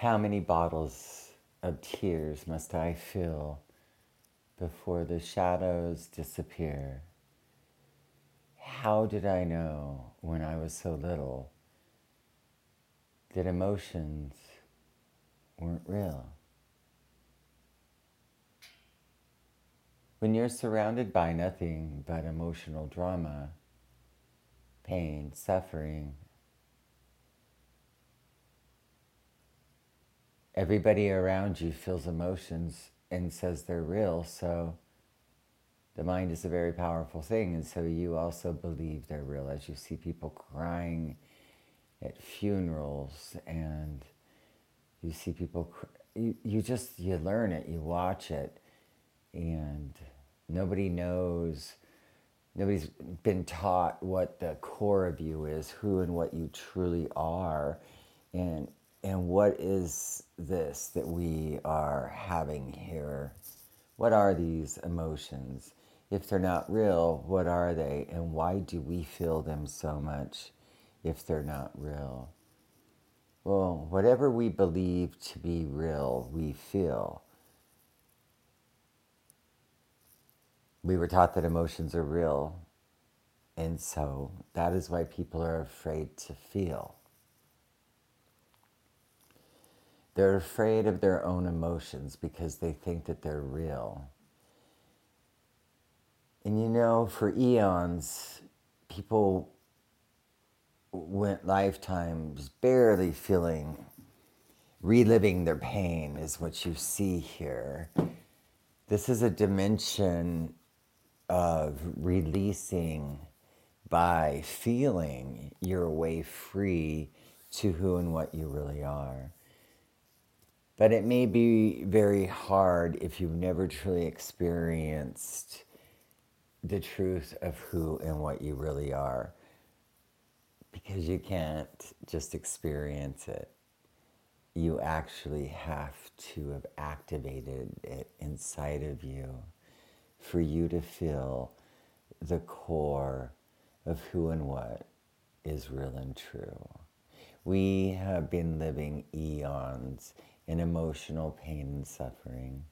How many bottles of tears must I fill before the shadows disappear? How did I know when I was so little that emotions weren't real? When you're surrounded by nothing but emotional drama, pain, suffering, everybody around you feels emotions and says they're real, so the mind is a very powerful thing, and so you also believe they're real as you see people crying at funerals and you see people, you, you just, you learn it, you watch it, and nobody knows, nobody's been taught what the core of you is, who and what you truly are, and and what is this that we are having here? What are these emotions? If they're not real, what are they? And why do we feel them so much if they're not real? Well, whatever we believe to be real, we feel. We were taught that emotions are real, and so that is why people are afraid to feel. They're afraid of their own emotions because they think that they're real. And you know, for eons, people went lifetimes barely feeling, reliving their pain, is what you see here. This is a dimension of releasing by feeling your way free to who and what you really are. But it may be very hard if you've never truly experienced the truth of who and what you really are. Because you can't just experience it. You actually have to have activated it inside of you for you to feel the core of who and what is real and true. We have been living eons in emotional pain and suffering.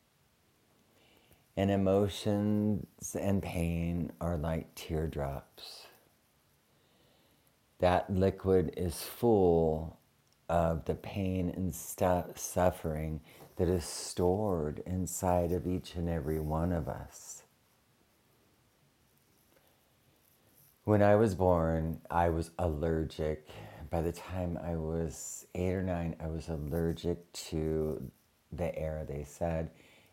And emotions and pain are like teardrops. That liquid is full of the pain and stu- suffering that is stored inside of each and every one of us. When I was born, I was allergic by the time I was eight or nine, I was allergic to the air, they said,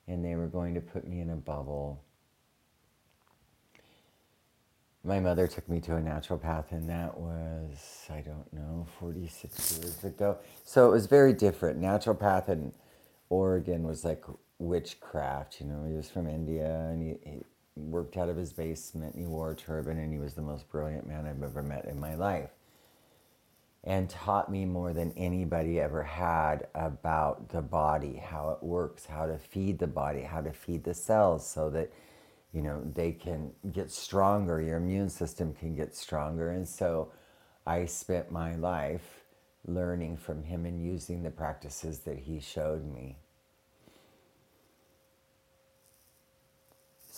and they were going to put me in a bubble. My mother took me to a naturopath, and that was, I don't know, 46 years ago. So it was very different. Naturopath in Oregon was like witchcraft. You know, he was from India and he, he worked out of his basement and he wore a turban, and he was the most brilliant man I've ever met in my life and taught me more than anybody ever had about the body, how it works, how to feed the body, how to feed the cells so that you know they can get stronger, your immune system can get stronger. And so I spent my life learning from him and using the practices that he showed me.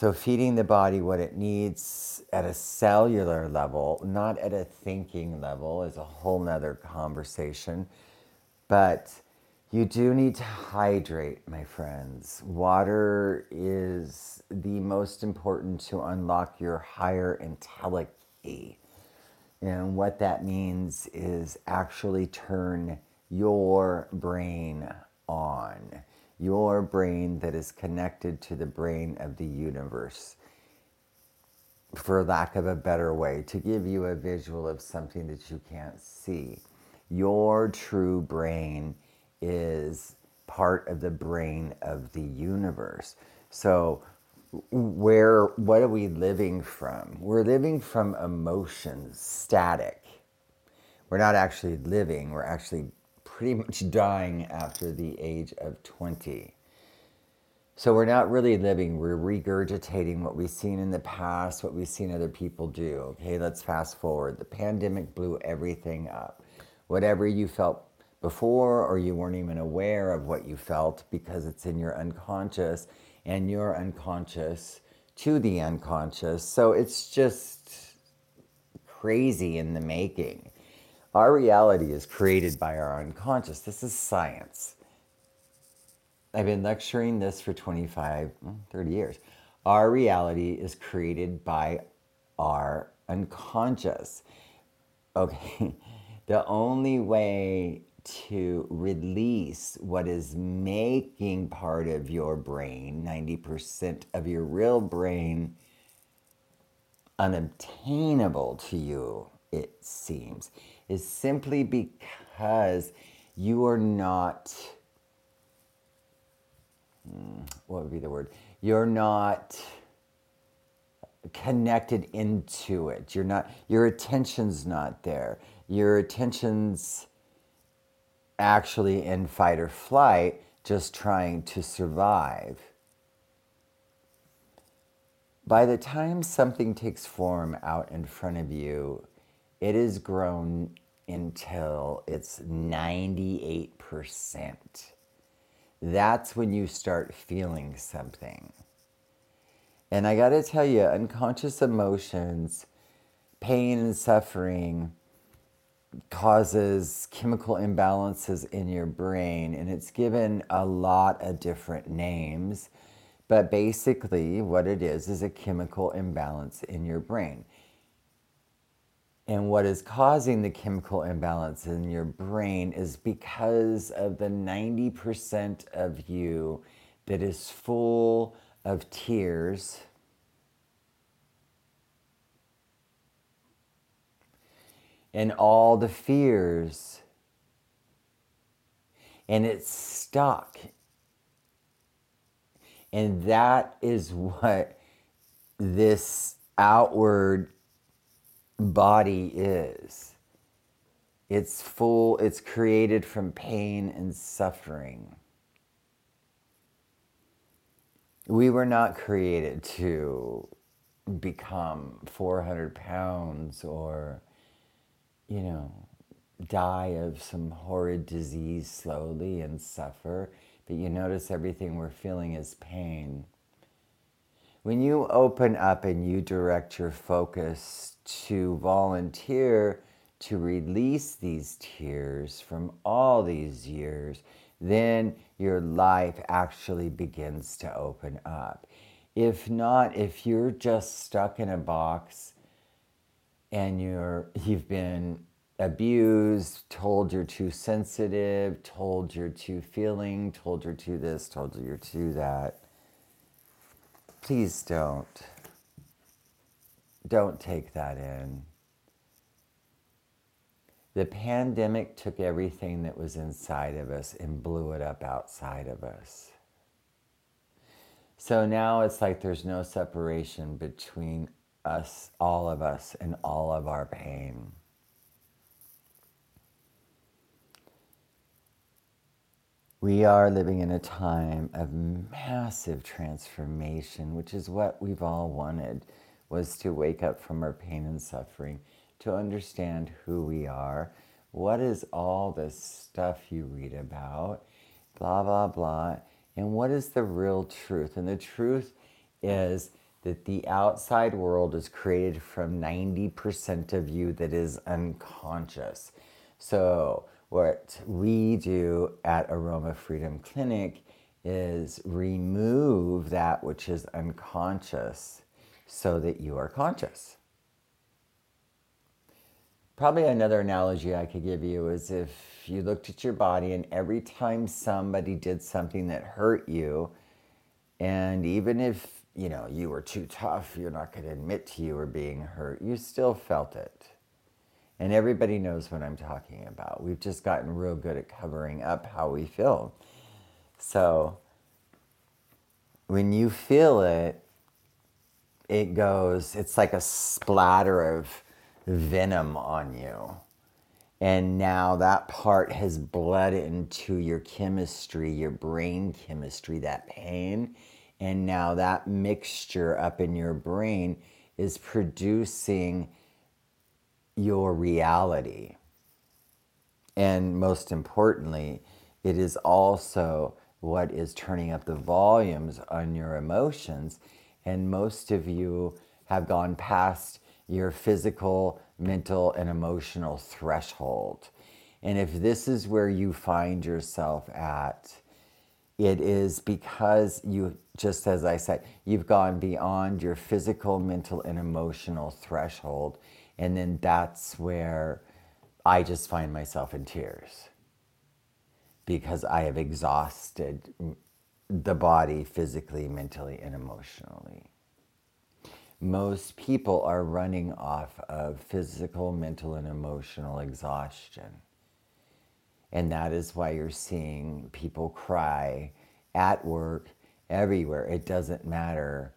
So, feeding the body what it needs at a cellular level, not at a thinking level, is a whole nother conversation. But you do need to hydrate, my friends. Water is the most important to unlock your higher intelligence. And what that means is actually turn your brain on your brain that is connected to the brain of the universe, for lack of a better way, to give you a visual of something that you can't see. Your true brain is part of the brain of the universe. So, where what are we living from? We're living from emotions, static. We're not actually living, we're actually pretty much dying after the age of 20. So we're not really living, we're regurgitating what we've seen in the past, what we've seen other people do. Okay, let's fast forward. The pandemic blew everything up. Whatever you felt before, or you weren't even aware of what you felt because it's in your unconscious and you're unconscious to the unconscious. So it's just crazy in the making. Our reality is created by our unconscious. This is science. I've been lecturing this for 25, mm, 30 years. Our reality is created by our unconscious. Okay, the only way to release what is making part of your brain, 90% of your real brain, unobtainable to you, it seems, is simply because you are not, hmm, what would be the word? You're not connected into it. You're not, your attention's not there. Your attention's actually in fight or flight, just trying to survive. By the time something takes form out in front of you, it has grown until it's 98%. That's when you start feeling something. And I got to tell you, unconscious emotions, pain and suffering causes chemical imbalances in your brain. And it's given a lot of different names. But basically, what it is is a chemical imbalance in your brain. And what is causing the chemical imbalance in your brain is because of the 90% of you that is full of tears. And all the fears. And it's stuck. And that is what this outward body is. It's full, it's created from pain and suffering. We were not created to become 400 pounds or, you know, die of some horrid disease slowly and suffer. But you notice everything we're feeling is pain. When you open up and you direct your focus to volunteer to release these tears from all these years, then your life actually begins to open up. If not, if you're just stuck in a box and you're you've been abused, told you're too sensitive, told you're too feeling, told you're too this, told you're too that, please don't. Don't take that in. The pandemic took everything that was inside of us and blew it up outside of us. So now it's like there's no separation between us, all of us, and all of our pain. We are living in a time of massive transformation, which is what we've all wanted, was to wake up from our pain and suffering to understand who we are. What is all this stuff you read about? Blah, blah, blah. And what is the real truth? And the truth is that the outside world is created from 90% of you that is unconscious. So, what we do at Aroma Freedom Clinic is remove that which is unconscious so that you are conscious. Probably another analogy I could give you is if you looked at your body and every time somebody did something that hurt you, and even if you know you were too tough, you're not going to admit to you were being hurt, you still felt it. And everybody knows what I'm talking about. We've just gotten real good at covering up how we feel. So when you feel it, it goes, it's like a splatter of venom on you. And now that part has bled into your chemistry, your brain chemistry, that pain. And now that mixture up in your brain is producing your reality. And most importantly, it is also what is turning up the volumes on your emotions. And most of you have gone past your physical, mental, and emotional threshold. And if this is where you find yourself at, it is because you, just as I said, you've gone beyond your physical, mental, and emotional threshold. And then that's where I just find myself in tears because I have exhausted the body physically, mentally, and emotionally. Most people are running off of physical, mental, and emotional exhaustion. And that is why you're seeing people cry at work, everywhere. It doesn't matter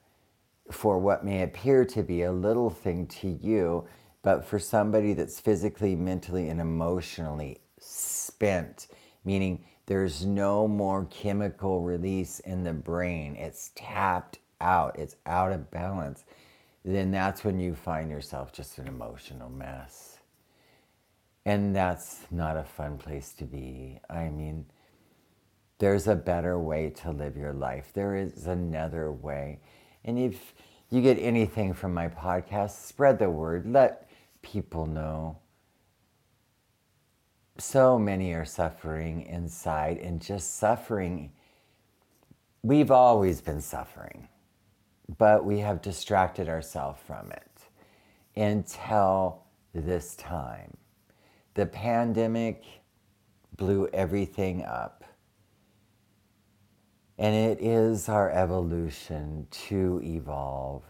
for what may appear to be a little thing to you, but for somebody that's physically, mentally, and emotionally spent, meaning there's no more chemical release in the brain, it's tapped out, it's out of balance, then that's when you find yourself just an emotional mess. And that's not a fun place to be. I mean, there's a better way to live your life. There is another way. And if you get anything from my podcast, spread the word. Let people know. So many are suffering inside and just suffering. We've always been suffering, but we have distracted ourselves from it until this time. The pandemic blew everything up. And it is our evolution to evolve.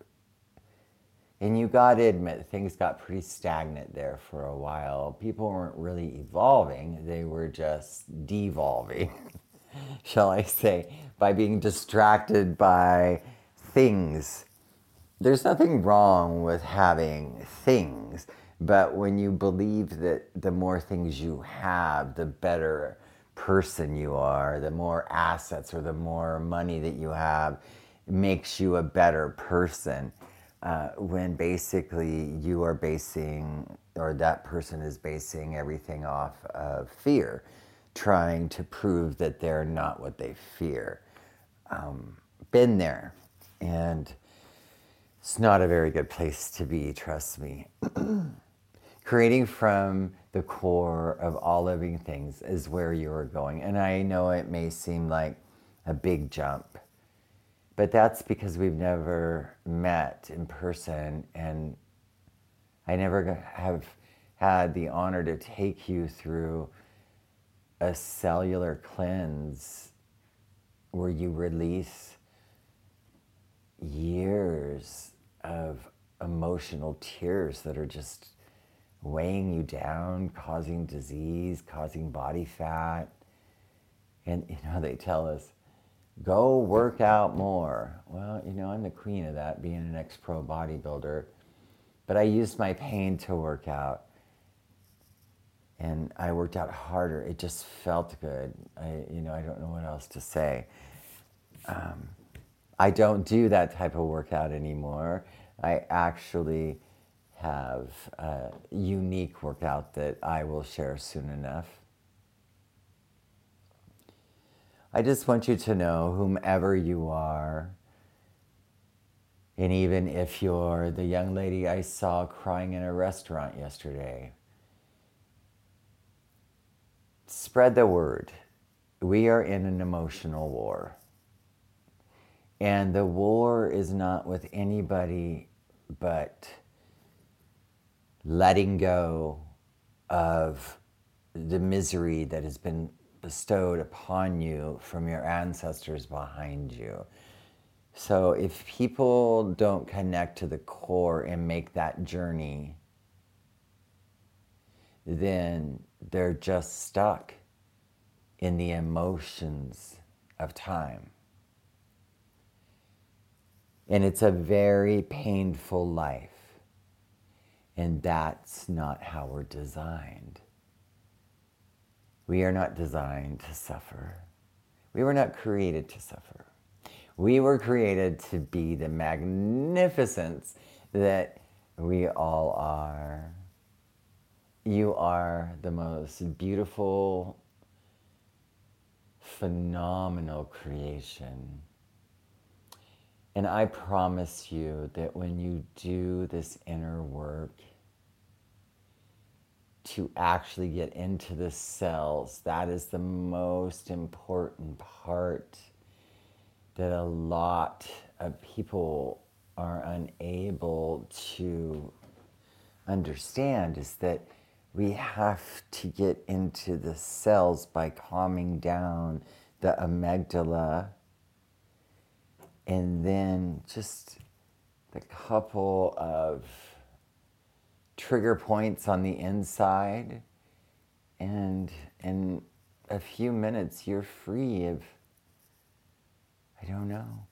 And you got to admit, things got pretty stagnant there for a while. People weren't really evolving, they were just devolving, shall I say, by being distracted by things. There's nothing wrong with having things but when you believe that the more things you have, the better person you are, the more assets or the more money that you have makes you a better person. Uh, when basically you are basing, or that person is basing everything off of fear, trying to prove that they're not what they fear. Um, been there. And it's not a very good place to be, trust me. creating from the core of all living things is where you are going. And I know it may seem like a big jump, but that's because we've never met in person and I never have had the honor to take you through a cellular cleanse where you release years of emotional tears that are just weighing you down, causing disease, causing body fat. And, you know, they tell us, go work out more. Well, you know, I'm the queen of that, being an ex pro bodybuilder. But I used my pain to work out. And I worked out harder. It just felt good. I, you know, I don't know what else to say. Um, I don't do that type of workout anymore. I actually have a unique workout that I will share soon enough. I just want you to know, whomever you are, and even if you're the young lady I saw crying in a restaurant yesterday, spread the word. We are in an emotional war. And the war is not with anybody but letting go of the misery that has been bestowed upon you from your ancestors behind you. So if people don't connect to the core and make that journey, then they're just stuck in the emotions of time. And it's a very painful life. And that's not how we're designed. We are not designed to suffer. We were not created to suffer. We were created to be the magnificence that we all are. you are the most beautiful, phenomenal creation. And I promise you that when you do this inner work, to actually get into the cells, that is the most important part that a lot of people are unable to understand is that we have to get into the cells by calming down the amygdala and then just the couple of trigger points on the inside and in a few minutes you're free of i don't know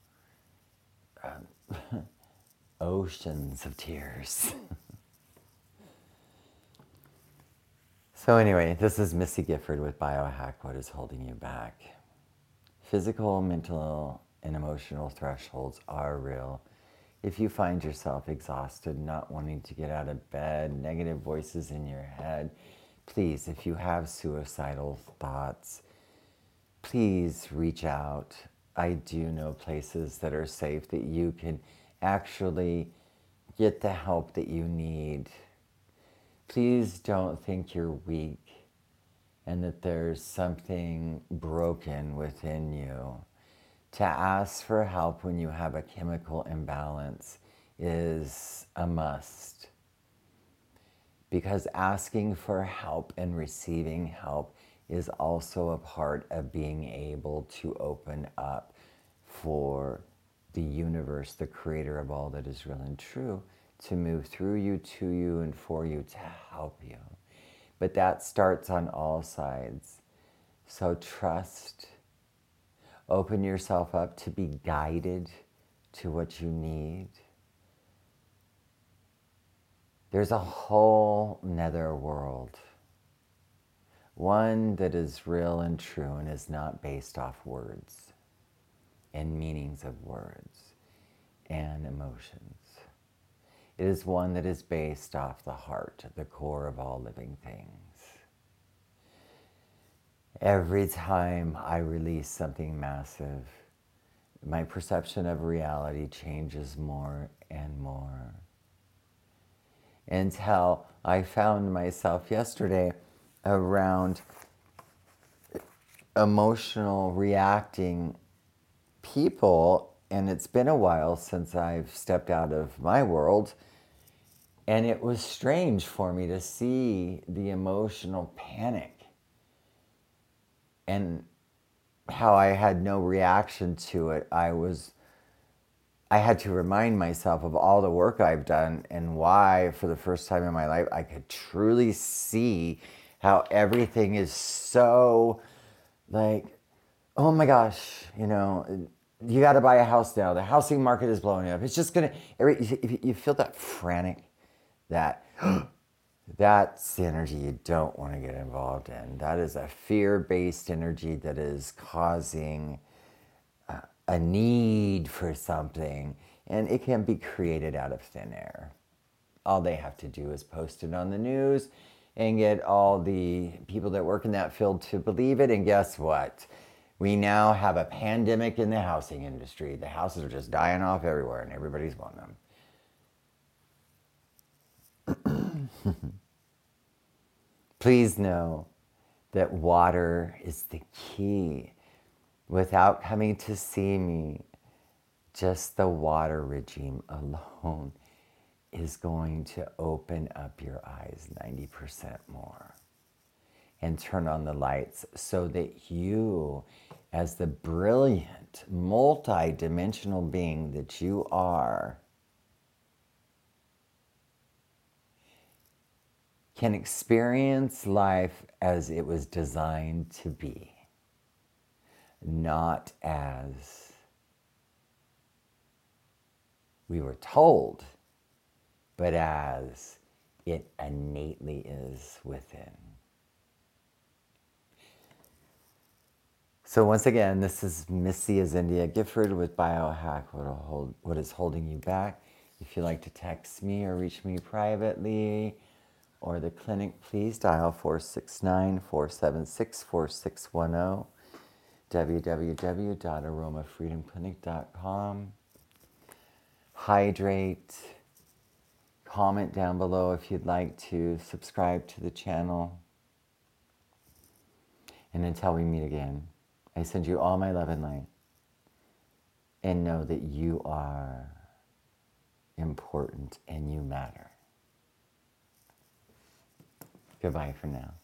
um, oceans of tears So, anyway, this is Missy Gifford with Biohack What is Holding You Back. Physical, mental, and emotional thresholds are real. If you find yourself exhausted, not wanting to get out of bed, negative voices in your head, please, if you have suicidal thoughts, please reach out. I do know places that are safe that you can actually get the help that you need please don't think you're weak and that there's something broken within you. To ask for help when you have a chemical imbalance is a must. Because asking for help and receiving help is also a part of being able to open up for the universe, the creator of all that is real and true, to move through you, to you, and for you to help you. But that starts on all sides. So trust, open yourself up to be guided to what you need. There's a whole nether world, one that is real and true and is not based off words and meanings of words and emotions. It is one that is based off the heart, the core of all living things. Every time I release something massive, my perception of reality changes more and more. Until I found myself yesterday around emotional reacting people and it's been a while since I've stepped out of my world. And it was strange for me to see the emotional panic and how I had no reaction to it. I was, I had to remind myself of all the work I've done and why, for the first time in my life, I could truly see how everything is so like, oh my gosh, you know, you got to buy a house now. The housing market is blowing up. It's just gonna. If you feel that frantic, that that's the energy you don't want to get involved in. That is a fear-based energy that is causing a, a need for something, and it can be created out of thin air. All they have to do is post it on the news and get all the people that work in that field to believe it. And guess what? We now have a pandemic in the housing industry. The houses are just dying off everywhere and everybody's wanting them. Please know that water is the key. Without coming to see me, just the water regime alone is going to open up your eyes 90% more and turn on the lights so that you, as the brilliant, multi dimensional being that you are, can experience life as it was designed to be, not as we were told, but as it innately is within. So once again, this is Missy as India Gifford with Biohack, what, hold, what is holding you back. If you'd like to text me or reach me privately or the clinic, please dial 469 476 4610 www.aromafreedomclinic.com. Hydrate. Comment down below if you'd like to subscribe to the channel. And until we meet again, I send you all my love and light. And know that you are important and you matter. Goodbye for now.